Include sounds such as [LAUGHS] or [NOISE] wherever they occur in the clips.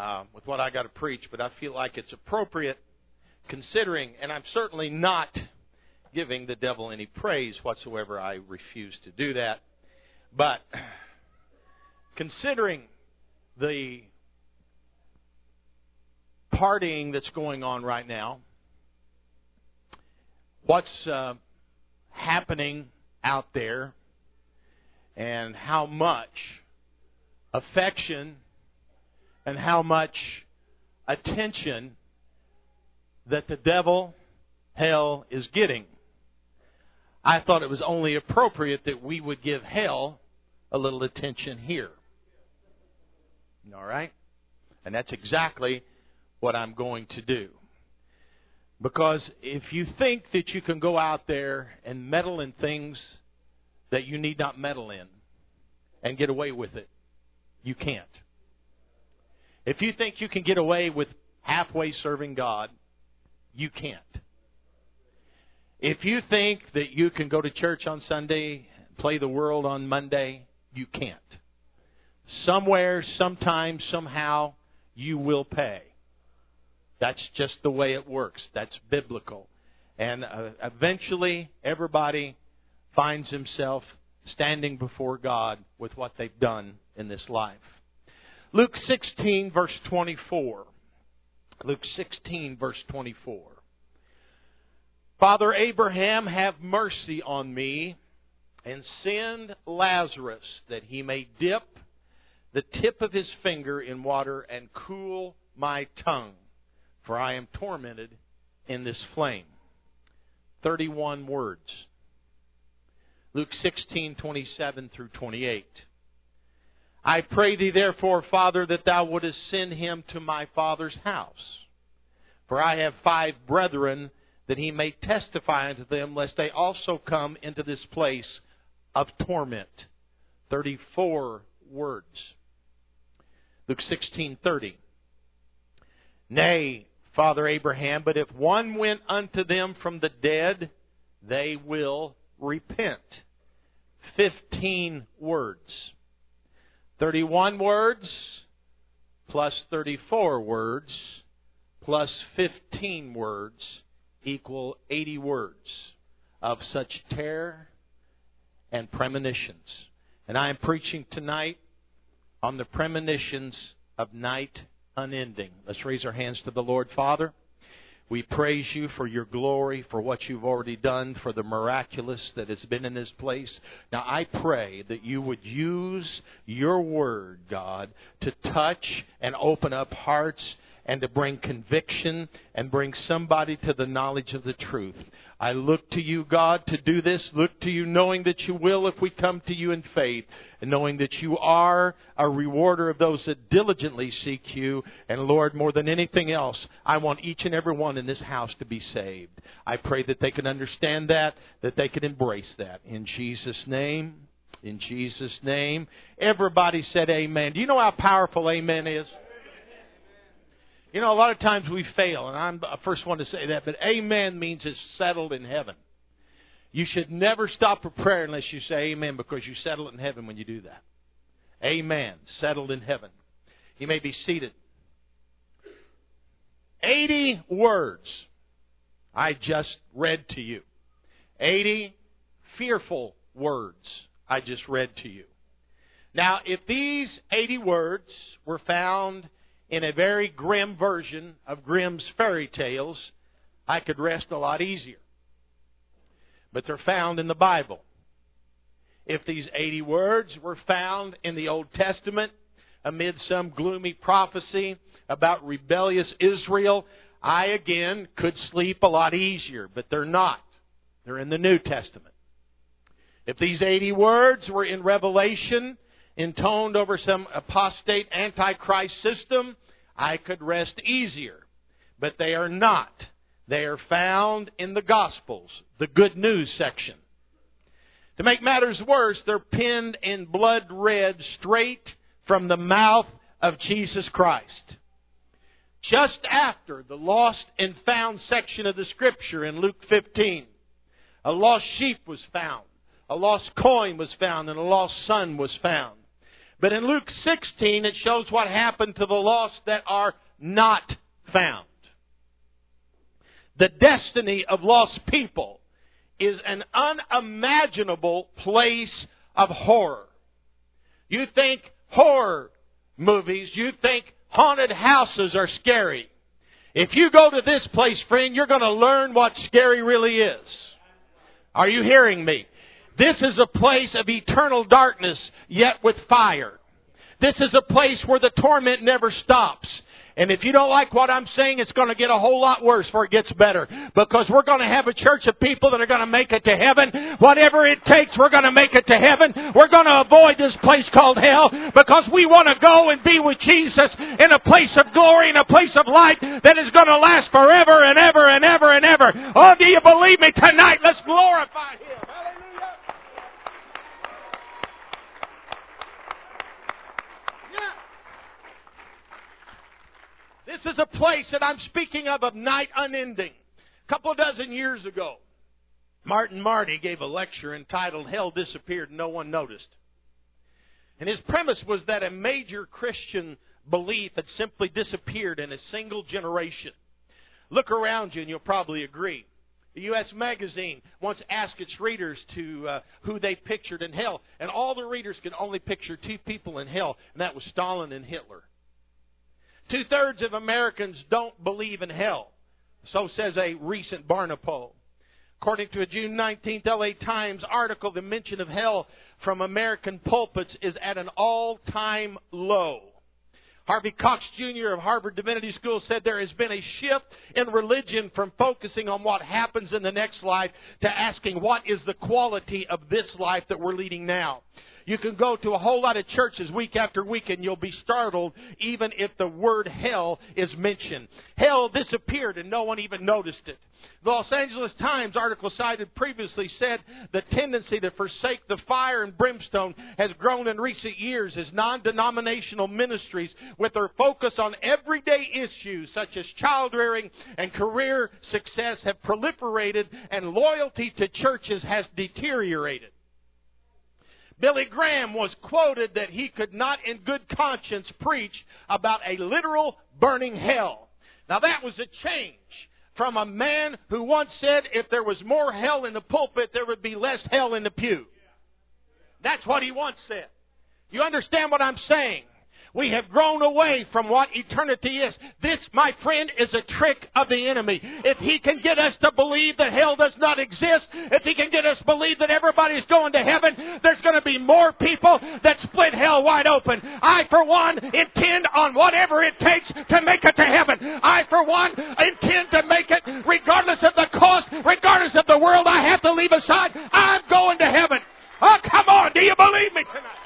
uh, with what I got to preach, but I feel like it's appropriate considering, and I'm certainly not giving the devil any praise whatsoever. I refuse to do that. But [CLEARS THROAT] considering the partying that's going on right now, what's uh, happening out there, and how much affection and how much attention that the devil, hell, is getting. I thought it was only appropriate that we would give hell a little attention here. All right? And that's exactly what I'm going to do. Because if you think that you can go out there and meddle in things that you need not meddle in and get away with it, you can't. If you think you can get away with halfway serving God, you can't. If you think that you can go to church on Sunday, play the world on Monday, you can't. Somewhere, sometime, somehow, you will pay. That's just the way it works. That's biblical. And uh, eventually, everybody finds himself standing before God with what they've done in this life. Luke 16, verse 24. Luke 16, verse 24. Father Abraham, have mercy on me and send Lazarus that he may dip the tip of his finger in water and cool my tongue for I am tormented in this flame. 31 words. Luke 16:27 through 28. I pray thee therefore, Father, that thou wouldest send him to my father's house. For I have five brethren, that he may testify unto them, lest they also come into this place of torment. 34 words. Luke 16:30. Nay, Father Abraham, but if one went unto them from the dead, they will repent. Fifteen words. Thirty-one words plus thirty-four words plus fifteen words equal eighty words of such terror and premonitions. And I am preaching tonight on the premonitions of night unending. Let's raise our hands to the Lord. Father, we praise you for your glory, for what you've already done, for the miraculous that has been in this place. Now I pray that you would use your word, God, to touch and open up hearts and to bring conviction and bring somebody to the knowledge of the truth. I look to you, God, to do this. Look to you knowing that you will if we come to you in faith and knowing that you are a rewarder of those that diligently seek you. And Lord, more than anything else, I want each and every one in this house to be saved. I pray that they can understand that, that they can embrace that. In Jesus' name. In Jesus' name. Everybody said amen. Do you know how powerful amen is? You know, a lot of times we fail, and I'm the first one to say that, but amen means it's settled in heaven. You should never stop for prayer unless you say amen because you settle it in heaven when you do that. Amen. Settled in heaven. You may be seated. 80 words I just read to you. 80 fearful words I just read to you. Now, if these 80 words were found in a very grim version of Grimm's fairy tales, I could rest a lot easier. But they're found in the Bible. If these 80 words were found in the Old Testament amid some gloomy prophecy about rebellious Israel, I again could sleep a lot easier, but they're not. They're in the New Testament. If these 80 words were in Revelation, intoned over some apostate antichrist system, I could rest easier. But they are not. They are found in the Gospels, the good news section. To make matters worse, they're penned in blood red straight from the mouth of Jesus Christ. Just after the lost and found section of the scripture in Luke 15, a lost sheep was found, a lost coin was found, and a lost son was found. But in Luke 16, it shows what happened to the lost that are not found. The destiny of lost people is an unimaginable place of horror. You think horror movies, you think haunted houses are scary. If you go to this place, friend, you're going to learn what scary really is. Are you hearing me? This is a place of eternal darkness, yet with fire. This is a place where the torment never stops. And if you don't like what I'm saying, it's going to get a whole lot worse before it gets better. Because we're going to have a church of people that are going to make it to heaven. Whatever it takes, we're going to make it to heaven. We're going to avoid this place called hell because we want to go and be with Jesus in a place of glory, in a place of light that is going to last forever and ever and ever and ever. Oh, do you believe me tonight? Let's glorify Him. This is a place that I'm speaking of of night unending. A couple dozen years ago, Martin Marty gave a lecture entitled Hell Disappeared No One Noticed. And his premise was that a major Christian belief had simply disappeared in a single generation. Look around you and you'll probably agree. The U.S. Magazine once asked its readers to uh, who they pictured in hell, and all the readers could only picture two people in hell, and that was Stalin and Hitler. Two thirds of Americans don't believe in hell. So says a recent Barna poll. According to a June 19th LA Times article, the mention of hell from American pulpits is at an all-time low. Harvey Cox Jr. of Harvard Divinity School said there has been a shift in religion from focusing on what happens in the next life to asking what is the quality of this life that we're leading now. You can go to a whole lot of churches week after week and you'll be startled even if the word hell is mentioned. Hell disappeared and no one even noticed it. The Los Angeles Times article cited previously said the tendency to forsake the fire and brimstone has grown in recent years as non-denominational ministries with their focus on everyday issues such as child rearing and career success have proliferated and loyalty to churches has deteriorated. Billy Graham was quoted that he could not in good conscience preach about a literal burning hell. Now that was a change from a man who once said if there was more hell in the pulpit, there would be less hell in the pew. That's what he once said. You understand what I'm saying? We have grown away from what eternity is. This, my friend, is a trick of the enemy. If he can get us to believe that hell does not exist, if he can get us to believe that everybody's going to heaven, there's going to be more people that split hell wide open. I, for one, intend on whatever it takes to make it to heaven. I, for one, intend to make it regardless of the cost, regardless of the world I have to leave aside. I'm going to heaven. Oh, come on. Do you believe me tonight?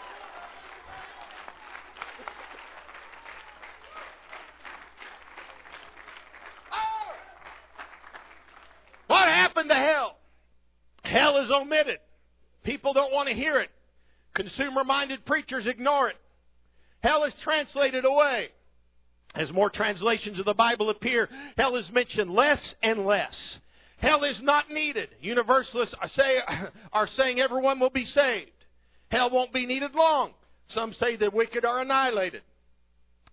Happened to hell? Hell is omitted. People don't want to hear it. Consumer minded preachers ignore it. Hell is translated away. As more translations of the Bible appear, hell is mentioned less and less. Hell is not needed. Universalists are, say, [LAUGHS] are saying everyone will be saved. Hell won't be needed long. Some say the wicked are annihilated.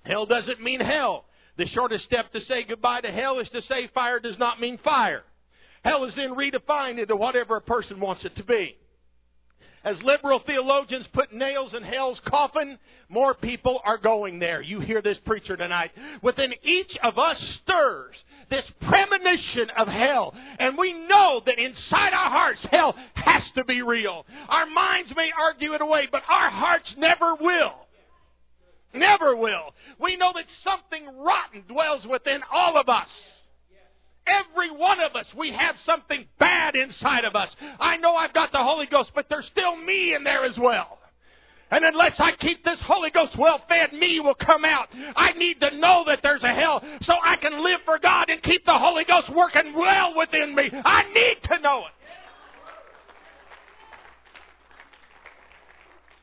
Hell doesn't mean hell. The shortest step to say goodbye to hell is to say fire does not mean fire. Hell is then redefined into whatever a person wants it to be. As liberal theologians put nails in hell's coffin, more people are going there. You hear this preacher tonight. Within each of us stirs this premonition of hell. And we know that inside our hearts, hell has to be real. Our minds may argue it away, but our hearts never will. Never will. We know that something rotten dwells within all of us. Every one of us, we have something bad inside of us. I know I've got the Holy Ghost, but there's still me in there as well. And unless I keep this Holy Ghost well fed, me will come out. I need to know that there's a hell so I can live for God and keep the Holy Ghost working well within me. I need to know it.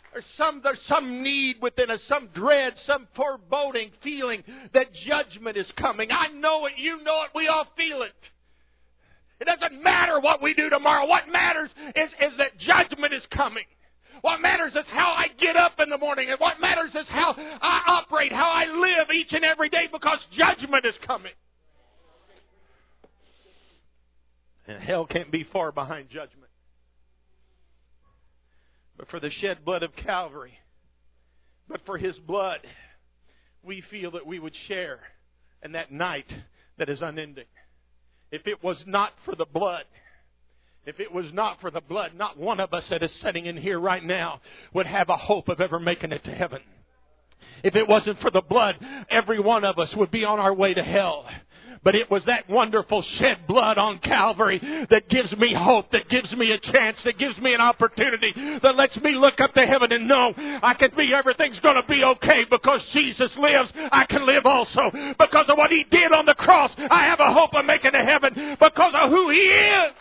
There's some, there's some need within us, some dread, some foreboding feeling that judgment is coming. I know it, you know it, we all feel it. It doesn't matter what we do tomorrow. What matters is, is that judgment is coming. What matters is how I get up in the morning. And what matters is how I operate, how I live each and every day because judgment is coming. And hell can't be far behind judgment. But for the shed blood of Calvary, but for his blood, we feel that we would share in that night that is unending. If it was not for the blood, if it was not for the blood, not one of us that is sitting in here right now would have a hope of ever making it to heaven. If it wasn't for the blood, every one of us would be on our way to hell. But it was that wonderful shed blood on Calvary that gives me hope, that gives me a chance, that gives me an opportunity, that lets me look up to heaven and know I can be, everything's gonna be okay because Jesus lives. I can live also. Because of what He did on the cross, I have a hope of making to heaven because of who He is.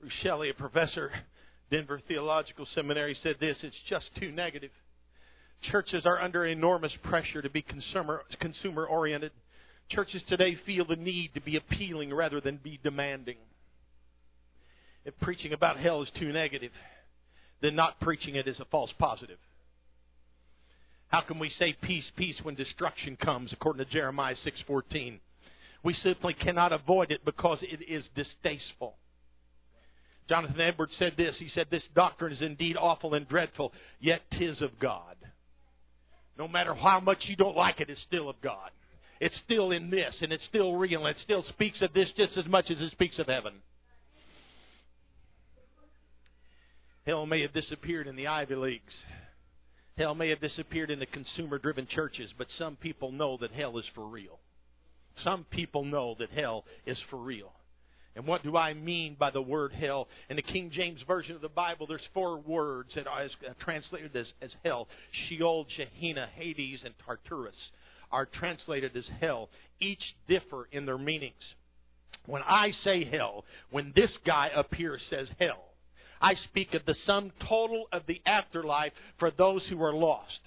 Bruce Shelley, a professor Denver Theological Seminary said this it's just too negative. Churches are under enormous pressure to be consumer, consumer oriented. Churches today feel the need to be appealing rather than be demanding. If preaching about hell is too negative, then not preaching it is a false positive. How can we say peace, peace when destruction comes according to Jeremiah 6:14? We simply cannot avoid it because it is distasteful. Jonathan Edwards said this. He said, This doctrine is indeed awful and dreadful, yet tis of God. No matter how much you don't like it, it's still of God. It's still in this, and it's still real, and it still speaks of this just as much as it speaks of heaven. Hell may have disappeared in the Ivy Leagues. Hell may have disappeared in the consumer driven churches, but some people know that hell is for real. Some people know that hell is for real. And what do I mean by the word hell? In the King James Version of the Bible, there's four words that are uh, translated as, as hell. Sheol, Gehenna, Hades, and Tartarus are translated as hell. Each differ in their meanings. When I say hell, when this guy up here says hell, I speak of the sum total of the afterlife for those who are lost.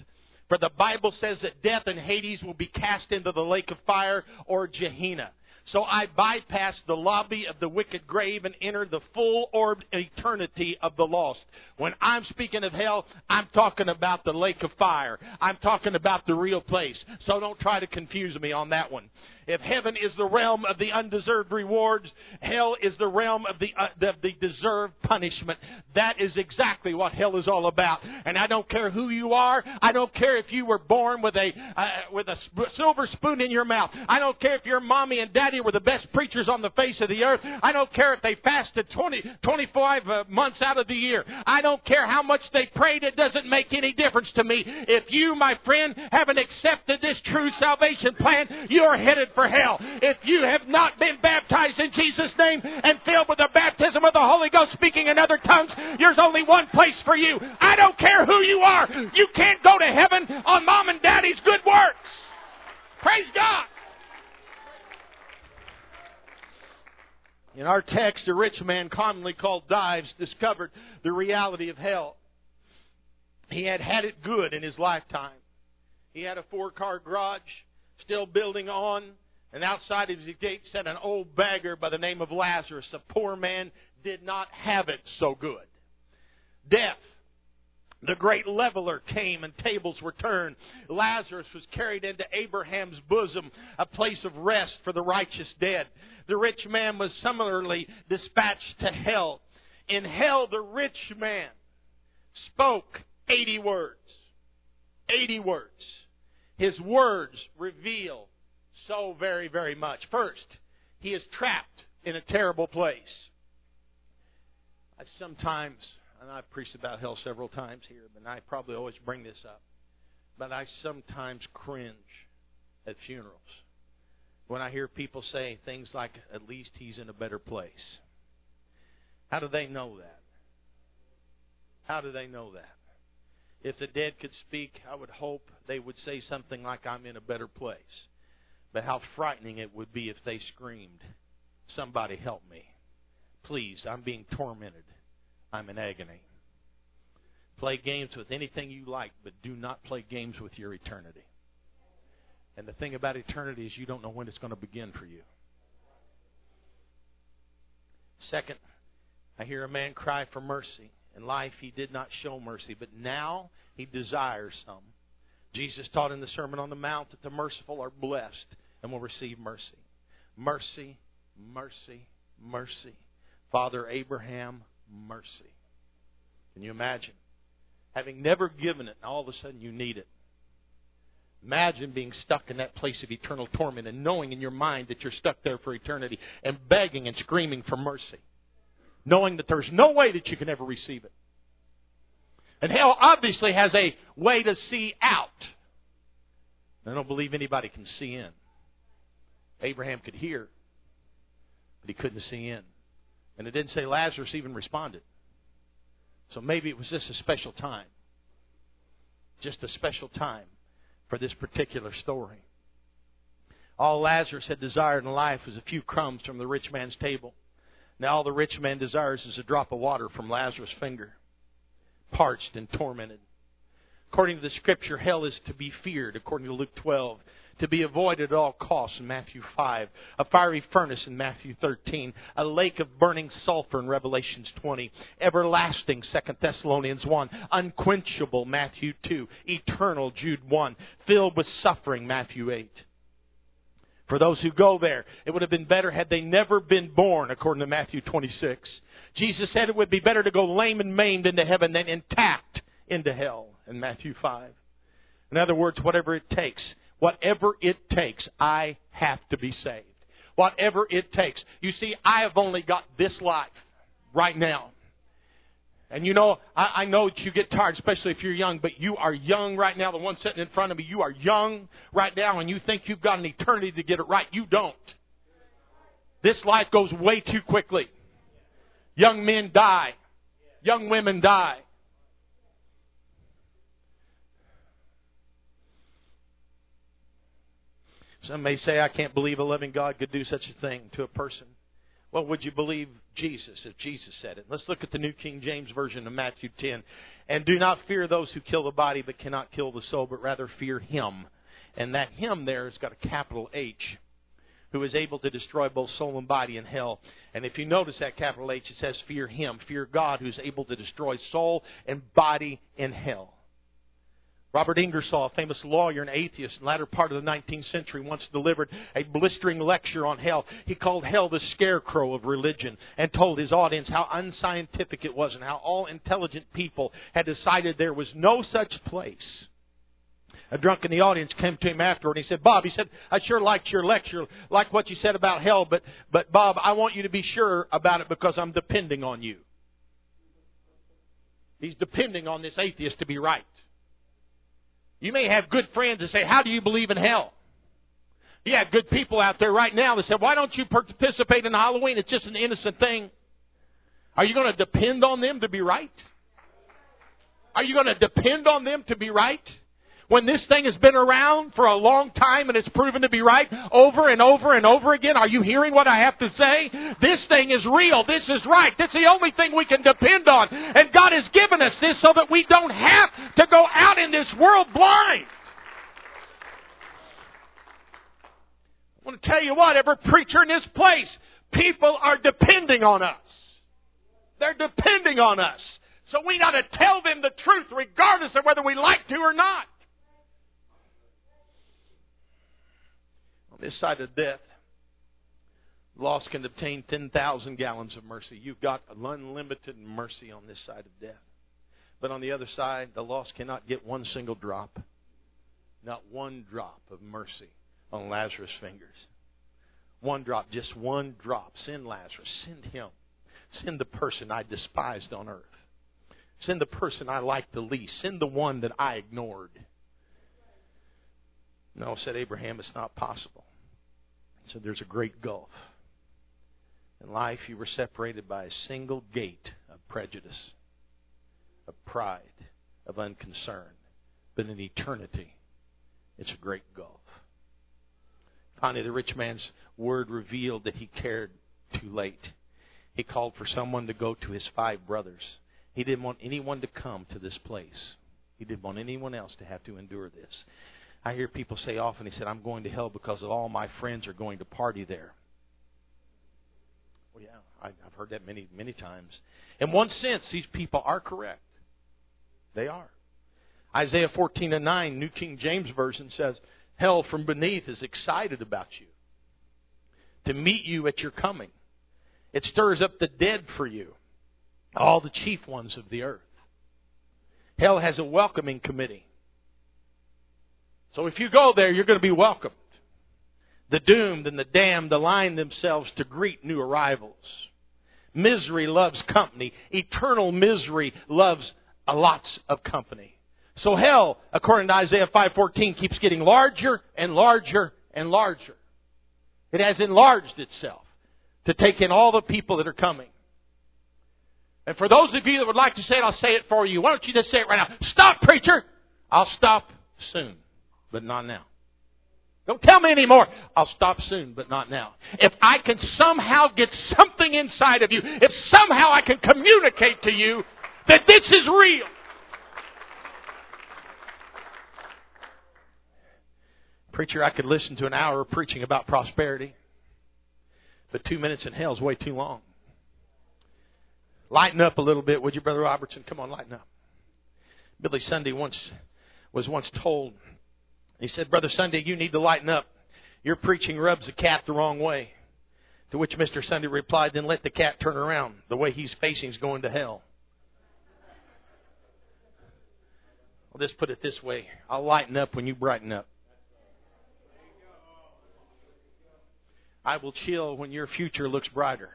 For the Bible says that death and Hades will be cast into the lake of fire or Gehenna. So I bypassed the lobby of the wicked grave and entered the full orbed eternity of the lost. When I'm speaking of hell, I'm talking about the lake of fire. I'm talking about the real place. So don't try to confuse me on that one. If heaven is the realm of the undeserved rewards, hell is the realm of the, uh, the deserved punishment. That is exactly what hell is all about. And I don't care who you are. I don't care if you were born with a uh, with a silver spoon in your mouth. I don't care if your mommy and daddy were the best preachers on the face of the earth. I don't care if they fasted 20, 25 uh, months out of the year. I don't care how much they prayed. It doesn't make any difference to me. If you, my friend, haven't accepted this true salvation plan, you're headed for hell. If you have not been baptized in Jesus' name and filled with the baptism of the Holy Ghost speaking in other tongues, there's only one place for you. I don't care who you are. You can't go to heaven on mom and daddy's good works. Praise God. In our text, a rich man, commonly called Dives, discovered the reality of hell. He had had it good in his lifetime. He had a four car garage, still building on. And outside of his gate sat an old beggar by the name of Lazarus. A poor man did not have it so good. Death, the great leveler came and tables were turned. Lazarus was carried into Abraham's bosom, a place of rest for the righteous dead. The rich man was similarly dispatched to hell. In hell, the rich man spoke 80 words. 80 words. His words reveal so very, very much. First, he is trapped in a terrible place. I sometimes, and I've preached about hell several times here, but I probably always bring this up, but I sometimes cringe at funerals when I hear people say things like, at least he's in a better place. How do they know that? How do they know that? If the dead could speak, I would hope they would say something like, I'm in a better place. But how frightening it would be if they screamed, Somebody help me. Please, I'm being tormented. I'm in agony. Play games with anything you like, but do not play games with your eternity. And the thing about eternity is you don't know when it's going to begin for you. Second, I hear a man cry for mercy. In life, he did not show mercy, but now he desires some. Jesus taught in the Sermon on the Mount that the merciful are blessed and will receive mercy. Mercy, mercy, mercy. Father Abraham, mercy. Can you imagine? Having never given it, and all of a sudden you need it. Imagine being stuck in that place of eternal torment and knowing in your mind that you're stuck there for eternity and begging and screaming for mercy. Knowing that there's no way that you can ever receive it. And hell obviously has a way to see out. I don't believe anybody can see in. Abraham could hear, but he couldn't see in. And it didn't say Lazarus even responded. So maybe it was just a special time. Just a special time for this particular story. All Lazarus had desired in life was a few crumbs from the rich man's table. Now all the rich man desires is a drop of water from Lazarus' finger, parched and tormented. According to the scripture, hell is to be feared, according to Luke 12 to be avoided at all costs in Matthew 5, a fiery furnace in Matthew 13, a lake of burning sulfur in Revelations 20, everlasting 2 Thessalonians 1, unquenchable Matthew 2, eternal Jude 1, filled with suffering Matthew 8. For those who go there, it would have been better had they never been born, according to Matthew 26. Jesus said it would be better to go lame and maimed into heaven than intact into hell in Matthew 5. In other words, whatever it takes Whatever it takes, I have to be saved. Whatever it takes. You see, I have only got this life right now. And you know, I, I know that you get tired, especially if you're young, but you are young right now. The one sitting in front of me, you are young right now, and you think you've got an eternity to get it right. You don't. This life goes way too quickly. Young men die. Young women die. Some may say, I can't believe a loving God could do such a thing to a person. Well, would you believe Jesus if Jesus said it? Let's look at the New King James Version of Matthew 10. And do not fear those who kill the body but cannot kill the soul, but rather fear Him. And that Him there has got a capital H, who is able to destroy both soul and body in hell. And if you notice that capital H, it says fear Him. Fear God who's able to destroy soul and body in hell. Robert Ingersoll, a famous lawyer and atheist in the latter part of the 19th century, once delivered a blistering lecture on hell. He called hell the scarecrow of religion and told his audience how unscientific it was and how all intelligent people had decided there was no such place. A drunk in the audience came to him afterward and he said, Bob, he said, I sure liked your lecture, like what you said about hell, but, but Bob, I want you to be sure about it because I'm depending on you. He's depending on this atheist to be right. You may have good friends that say, How do you believe in hell? You have good people out there right now that say, Why don't you participate in Halloween? It's just an innocent thing. Are you going to depend on them to be right? Are you going to depend on them to be right? When this thing has been around for a long time and it's proven to be right over and over and over again? Are you hearing what I have to say? This thing is real. This is right. That's the only thing we can depend on. And God has given us this so that we don't have to go out in this world blind. I want to tell you what, every preacher in this place, people are depending on us. They're depending on us. So we got to tell them the truth regardless of whether we like to or not. On this side of death, lost can obtain 10,000 gallons of mercy. You've got unlimited mercy on this side of death. But on the other side, the lost cannot get one single drop. Not one drop of mercy on Lazarus' fingers. One drop, just one drop. Send Lazarus. Send him. Send the person I despised on earth. Send the person I liked the least. Send the one that I ignored. No, said Abraham, it's not possible. Said there's a great gulf. In life, you were separated by a single gate of prejudice, of pride, of unconcern. But in eternity, it's a great gulf. Finally, the rich man's word revealed that he cared too late. He called for someone to go to his five brothers. He didn't want anyone to come to this place. He didn't want anyone else to have to endure this. I hear people say often, he said, I'm going to hell because all my friends are going to party there. Well, yeah, I, I've heard that many, many times. In one sense, these people are correct. They are. Isaiah 14 and 9, New King James Version says, Hell from beneath is excited about you to meet you at your coming. It stirs up the dead for you, all the chief ones of the earth. Hell has a welcoming committee. So if you go there, you're going to be welcomed. The doomed and the damned align themselves to greet new arrivals. Misery loves company. Eternal misery loves a lots of company. So hell, according to Isaiah 5:14, keeps getting larger and larger and larger. It has enlarged itself to take in all the people that are coming. And for those of you that would like to say it, I'll say it for you. Why don't you just say it right now? Stop, preacher! I'll stop soon, but not now. Don't tell me anymore. I'll stop soon, but not now. If I can somehow get something inside of you, if somehow I can communicate to you that this is real, Preacher, I could listen to an hour of preaching about prosperity, but two minutes in hell is way too long. Lighten up a little bit, would you, Brother Robertson? Come on, lighten up. Billy Sunday once was once told, he said, Brother Sunday, you need to lighten up. Your preaching rubs the cat the wrong way. To which Mr. Sunday replied, Then let the cat turn around. The way he's facing is going to hell. I'll just put it this way I'll lighten up when you brighten up. I will chill when your future looks brighter.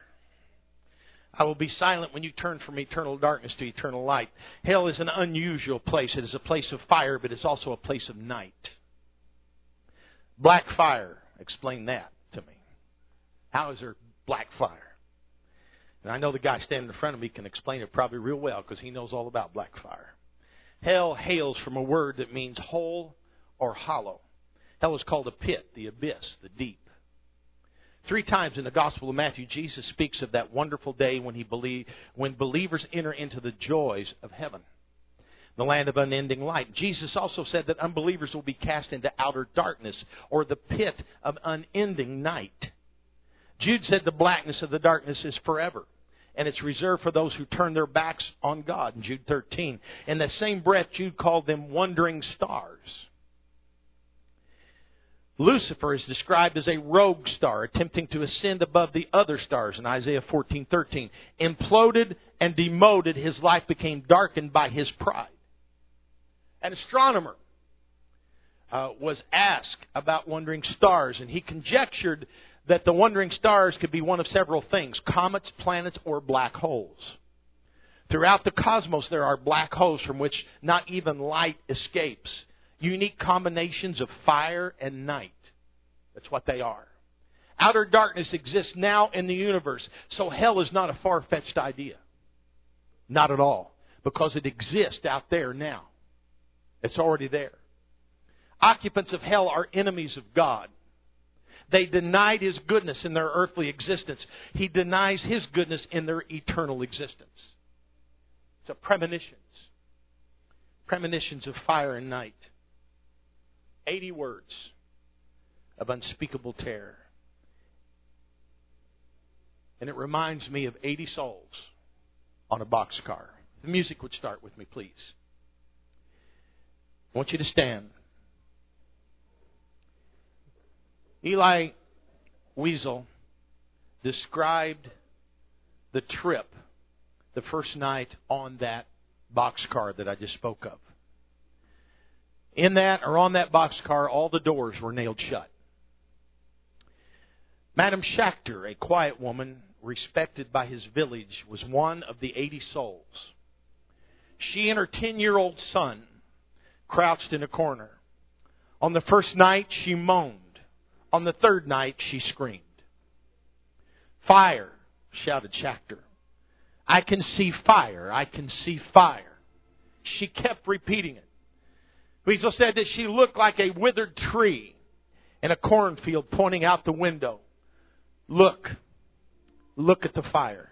I will be silent when you turn from eternal darkness to eternal light. Hell is an unusual place. It is a place of fire, but it's also a place of night. Black fire. Explain that to me. How is there black fire? And I know the guy standing in front of me can explain it probably real well because he knows all about black fire. Hell hails from a word that means hole or hollow. Hell is called a pit, the abyss, the deep. Three times in the Gospel of Matthew, Jesus speaks of that wonderful day when he believe, when believers enter into the joys of heaven, the land of unending light. Jesus also said that unbelievers will be cast into outer darkness or the pit of unending night. Jude said the blackness of the darkness is forever and it's reserved for those who turn their backs on God in Jude 13. In the same breath, Jude called them wandering stars. Lucifer is described as a rogue star attempting to ascend above the other stars in Isaiah 14:13. Imploded and demoted, his life became darkened by his pride. An astronomer uh, was asked about wandering stars, and he conjectured that the wandering stars could be one of several things comets, planets, or black holes. Throughout the cosmos, there are black holes from which not even light escapes unique combinations of fire and night. That's what they are. Outer darkness exists now in the universe, so hell is not a far fetched idea. Not at all, because it exists out there now. It's already there. Occupants of hell are enemies of God. They denied His goodness in their earthly existence. He denies His goodness in their eternal existence. So premonitions. Premonitions of fire and night. 80 words of unspeakable terror. And it reminds me of 80 souls on a boxcar. The music would start with me, please. I want you to stand. Elie Wiesel described the trip the first night on that boxcar that I just spoke of. In that or on that boxcar, all the doors were nailed shut. Madame Schachter, a quiet woman respected by his village, was one of the 80 souls. She and her 10 year old son crouched in a corner. On the first night, she moaned. On the third night, she screamed. Fire, shouted Schachter. I can see fire. I can see fire. She kept repeating it. Wiesel said that she looked like a withered tree in a cornfield pointing out the window. Look, look at the fire.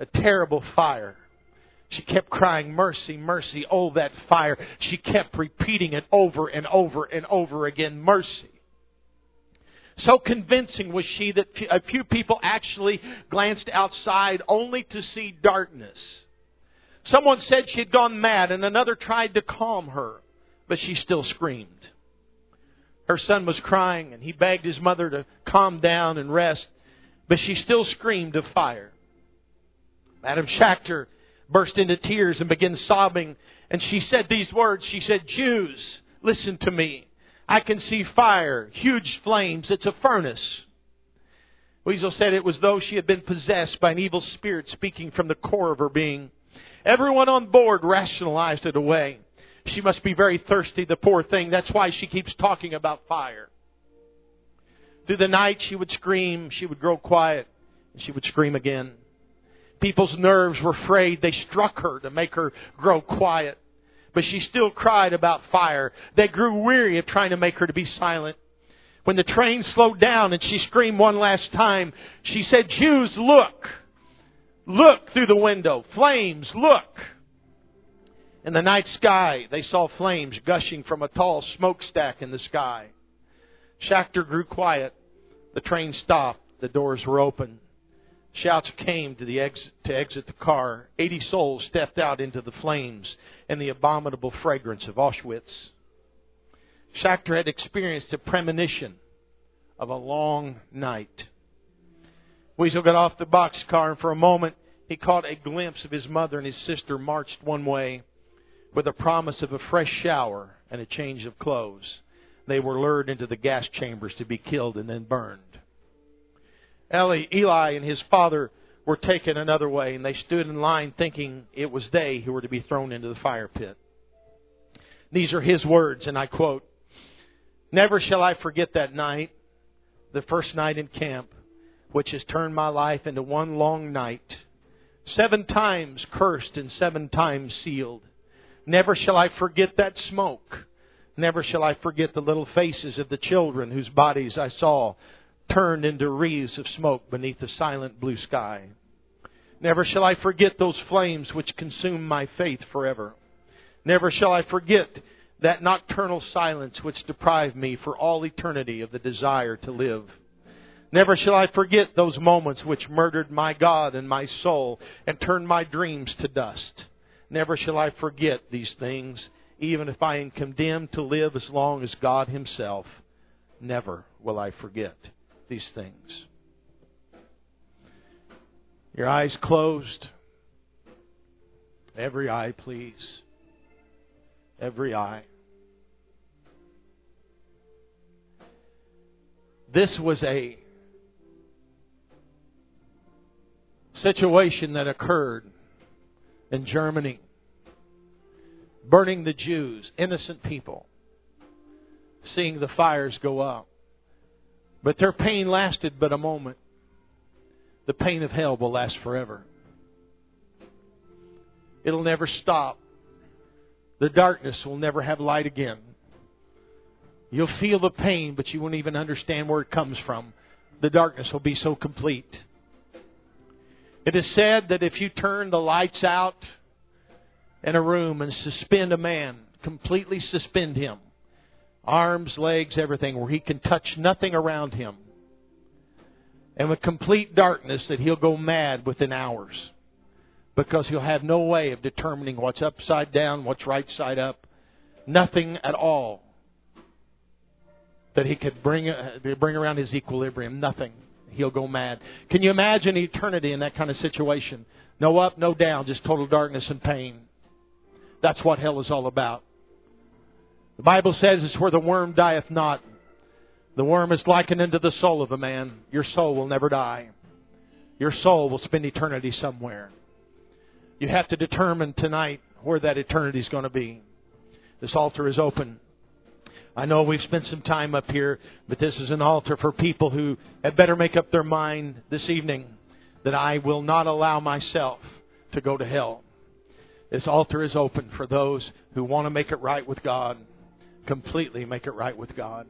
A terrible fire. She kept crying, Mercy, mercy, oh, that fire. She kept repeating it over and over and over again, Mercy. So convincing was she that a few people actually glanced outside only to see darkness. Someone said she had gone mad and another tried to calm her, but she still screamed. Her son was crying and he begged his mother to calm down and rest, but she still screamed of fire. Madam Schachter burst into tears and began sobbing, and she said these words. She said, Jews, listen to me. I can see fire, huge flames. It's a furnace. Wiesel said it was though she had been possessed by an evil spirit speaking from the core of her being. Everyone on board rationalized it away. She must be very thirsty, the poor thing. That's why she keeps talking about fire. Through the night, she would scream, she would grow quiet, and she would scream again. People's nerves were frayed. They struck her to make her grow quiet. But she still cried about fire. They grew weary of trying to make her to be silent. When the train slowed down and she screamed one last time, she said, Jews, look! Look through the window. Flames, look! In the night sky, they saw flames gushing from a tall smokestack in the sky. Schachter grew quiet. The train stopped. The doors were open. Shouts came to, the exit, to exit the car. Eighty souls stepped out into the flames and the abominable fragrance of Auschwitz. Schachter had experienced a premonition of a long night. Wiesel got off the boxcar and for a moment he caught a glimpse of his mother and his sister marched one way with a promise of a fresh shower and a change of clothes. They were lured into the gas chambers to be killed and then burned. Elie, Elie and his father were taken another way, and they stood in line thinking it was they who were to be thrown into the fire pit. These are his words, and I quote Never shall I forget that night, the first night in camp, which has turned my life into one long night, seven times cursed and seven times sealed. Never shall I forget that smoke. Never shall I forget the little faces of the children whose bodies I saw turned into wreaths of smoke beneath the silent blue sky. Never shall I forget those flames which consume my faith forever. Never shall I forget that nocturnal silence which deprived me for all eternity of the desire to live. Never shall I forget those moments which murdered my God and my soul and turned my dreams to dust. Never shall I forget these things, even if I am condemned to live as long as God Himself. Never will I forget these things. Your eyes closed. Every eye, please. Every eye. This was a situation that occurred in Germany, burning the Jews, innocent people, seeing the fires go up. But their pain lasted but a moment. The pain of hell will last forever. It'll never stop. The darkness will never have light again. You'll feel the pain, but you won't even understand where it comes from. The darkness will be so complete. It is said that if you turn the lights out in a room and suspend a man, completely suspend him, arms, legs, everything, where he can touch nothing around him. And with complete darkness, that he'll go mad within hours. Because he'll have no way of determining what's upside down, what's right side up. Nothing at all that he could bring, uh, bring around his equilibrium. Nothing. He'll go mad. Can you imagine eternity in that kind of situation? No up, no down, just total darkness and pain. That's what hell is all about. The Bible says it's where the worm dieth not. The worm is likened unto the soul of a man. Your soul will never die. Your soul will spend eternity somewhere. You have to determine tonight where that eternity is going to be. This altar is open. I know we've spent some time up here, but this is an altar for people who had better make up their mind this evening that I will not allow myself to go to hell. This altar is open for those who want to make it right with God completely make it right with God.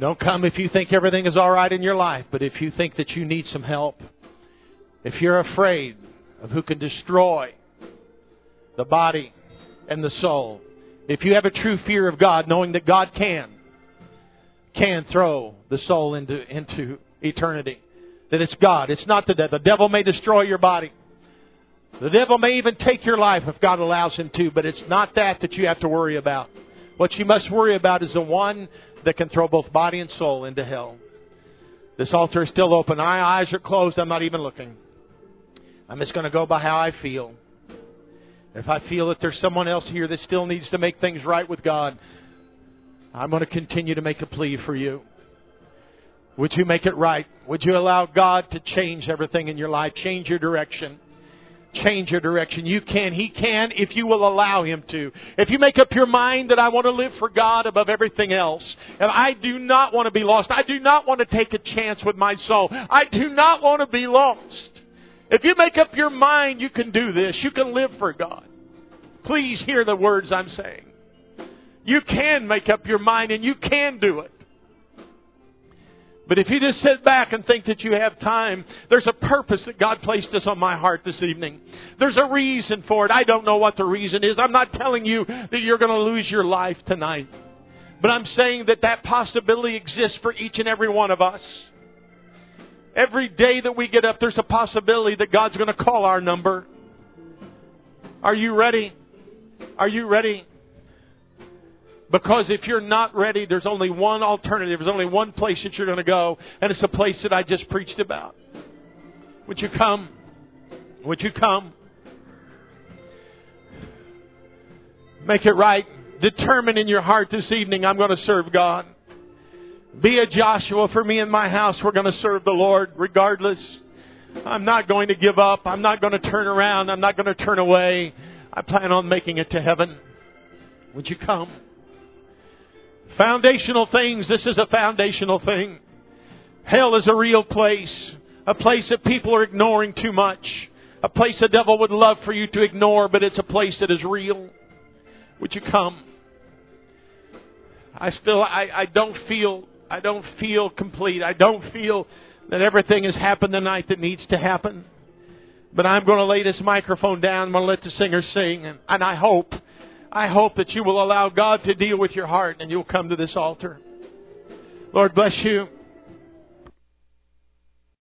Don't come if you think everything is all right in your life, but if you think that you need some help, if you're afraid of who can destroy the body and the soul, if you have a true fear of God, knowing that God can, can throw the soul into, into eternity. That it's God. It's not the devil. The devil may destroy your body. The devil may even take your life if God allows him to, but it's not that that you have to worry about. What you must worry about is the one that can throw both body and soul into hell. This altar is still open. My eyes are closed. I'm not even looking. I'm just going to go by how I feel. If I feel that there's someone else here that still needs to make things right with God, I'm going to continue to make a plea for you. Would you make it right? Would you allow God to change everything in your life, change your direction? Change your direction. You can. He can if you will allow Him to. If you make up your mind that I want to live for God above everything else, and I do not want to be lost, I do not want to take a chance with my soul, I do not want to be lost. If you make up your mind you can do this, you can live for God. Please hear the words I'm saying. You can make up your mind and you can do it. But if you just sit back and think that you have time, there's a purpose that God placed us on my heart this evening. There's a reason for it. I don't know what the reason is. I'm not telling you that you're going to lose your life tonight. But I'm saying that that possibility exists for each and every one of us. Every day that we get up, there's a possibility that God's going to call our number. Are you ready? Are you ready? Because if you're not ready, there's only one alternative. There's only one place that you're going to go, and it's the place that I just preached about. Would you come? Would you come? Make it right. Determine in your heart this evening, I'm going to serve God. Be a Joshua for me and my house. We're going to serve the Lord regardless. I'm not going to give up. I'm not going to turn around. I'm not going to turn away. I plan on making it to heaven. Would you come? Foundational things. This is a foundational thing. Hell is a real place. A place that people are ignoring too much. A place the devil would love for you to ignore, but it's a place that is real. Would you come? I still, I, I don't feel I don't feel complete. I don't feel that everything has happened tonight that needs to happen. But I'm going to lay this microphone down. I'm going to let the singer sing. And, and I hope, I hope that you will allow God to deal with your heart and you'll come to this altar. Lord bless you.